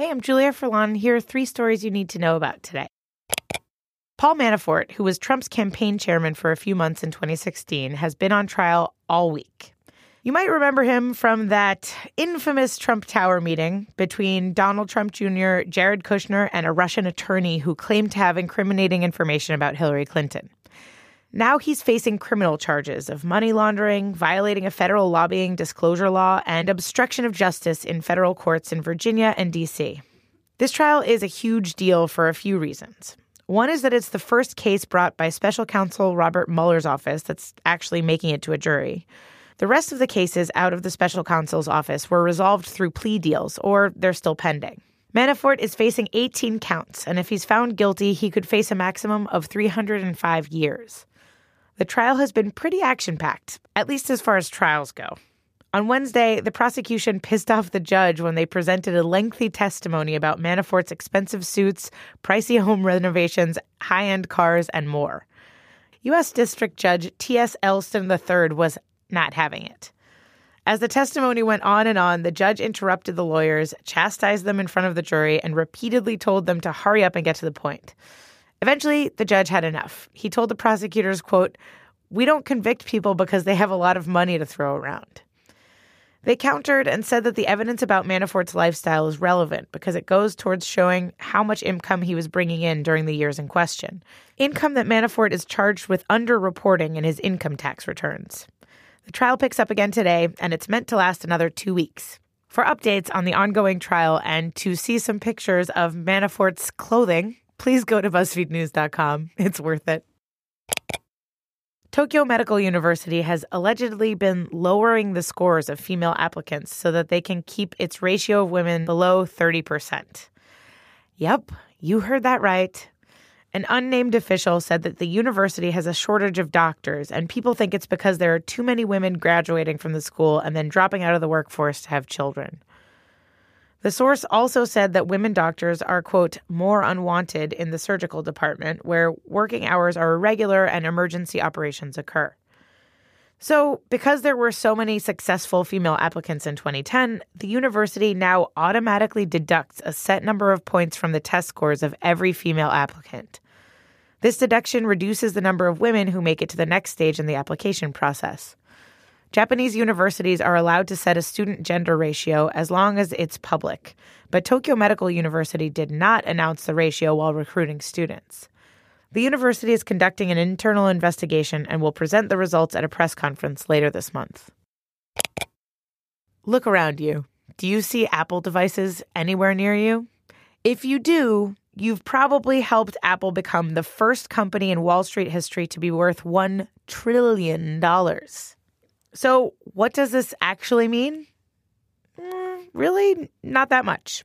Hey, I'm Julia Furlan. Here are three stories you need to know about today. Paul Manafort, who was Trump's campaign chairman for a few months in 2016, has been on trial all week. You might remember him from that infamous Trump Tower meeting between Donald Trump Jr., Jared Kushner, and a Russian attorney who claimed to have incriminating information about Hillary Clinton. Now he's facing criminal charges of money laundering, violating a federal lobbying disclosure law, and obstruction of justice in federal courts in Virginia and D.C. This trial is a huge deal for a few reasons. One is that it's the first case brought by special counsel Robert Mueller's office that's actually making it to a jury. The rest of the cases out of the special counsel's office were resolved through plea deals, or they're still pending. Manafort is facing 18 counts, and if he's found guilty, he could face a maximum of 305 years. The trial has been pretty action packed, at least as far as trials go. On Wednesday, the prosecution pissed off the judge when they presented a lengthy testimony about Manafort's expensive suits, pricey home renovations, high end cars, and more. U.S. District Judge T.S. Ellis III was not having it. As the testimony went on and on, the judge interrupted the lawyers, chastised them in front of the jury, and repeatedly told them to hurry up and get to the point. Eventually, the judge had enough. He told the prosecutors, quote, "We don't convict people because they have a lot of money to throw around." They countered and said that the evidence about Manafort's lifestyle is relevant because it goes towards showing how much income he was bringing in during the years in question. Income that Manafort is charged with underreporting in his income tax returns. The trial picks up again today, and it's meant to last another two weeks. For updates on the ongoing trial and to see some pictures of Manafort's clothing, please go to BuzzFeedNews.com. It's worth it. Tokyo Medical University has allegedly been lowering the scores of female applicants so that they can keep its ratio of women below 30%. Yep, you heard that right. An unnamed official said that the university has a shortage of doctors, and people think it's because there are too many women graduating from the school and then dropping out of the workforce to have children. The source also said that women doctors are, quote, more unwanted in the surgical department where working hours are irregular and emergency operations occur. So, because there were so many successful female applicants in 2010, the university now automatically deducts a set number of points from the test scores of every female applicant. This deduction reduces the number of women who make it to the next stage in the application process. Japanese universities are allowed to set a student gender ratio as long as it's public, but Tokyo Medical University did not announce the ratio while recruiting students. The university is conducting an internal investigation and will present the results at a press conference later this month. Look around you. Do you see Apple devices anywhere near you? If you do, you've probably helped Apple become the first company in Wall Street history to be worth $1 trillion. So, what does this actually mean? Mm, really, not that much.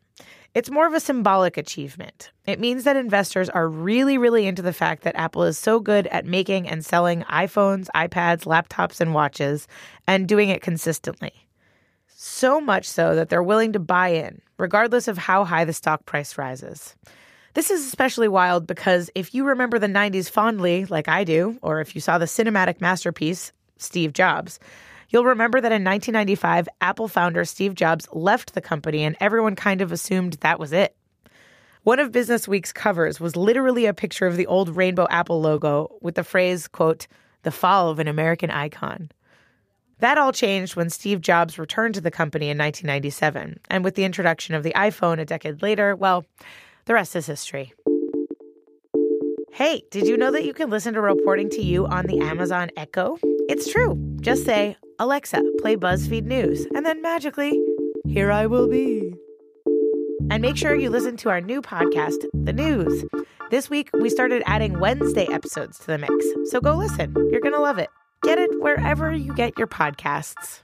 It's more of a symbolic achievement. It means that investors are really, really into the fact that Apple is so good at making and selling iPhones, iPads, laptops, and watches, and doing it consistently. So much so that they're willing to buy in, regardless of how high the stock price rises. This is especially wild because if you remember the 90s fondly, like I do, or if you saw the cinematic masterpiece, Steve Jobs. You'll remember that in 1995, Apple founder Steve Jobs left the company and everyone kind of assumed that was it. One of Business Week's covers was literally a picture of the old rainbow Apple logo with the phrase, quote, the fall of an American icon. That all changed when Steve Jobs returned to the company in 1997. And with the introduction of the iPhone a decade later, well, the rest is history. Hey, did you know that you can listen to Reporting to You on the Amazon Echo? It's true. Just say, Alexa, play BuzzFeed News, and then magically, here I will be. And make sure you listen to our new podcast, The News. This week, we started adding Wednesday episodes to the mix, so go listen. You're going to love it. Get it wherever you get your podcasts.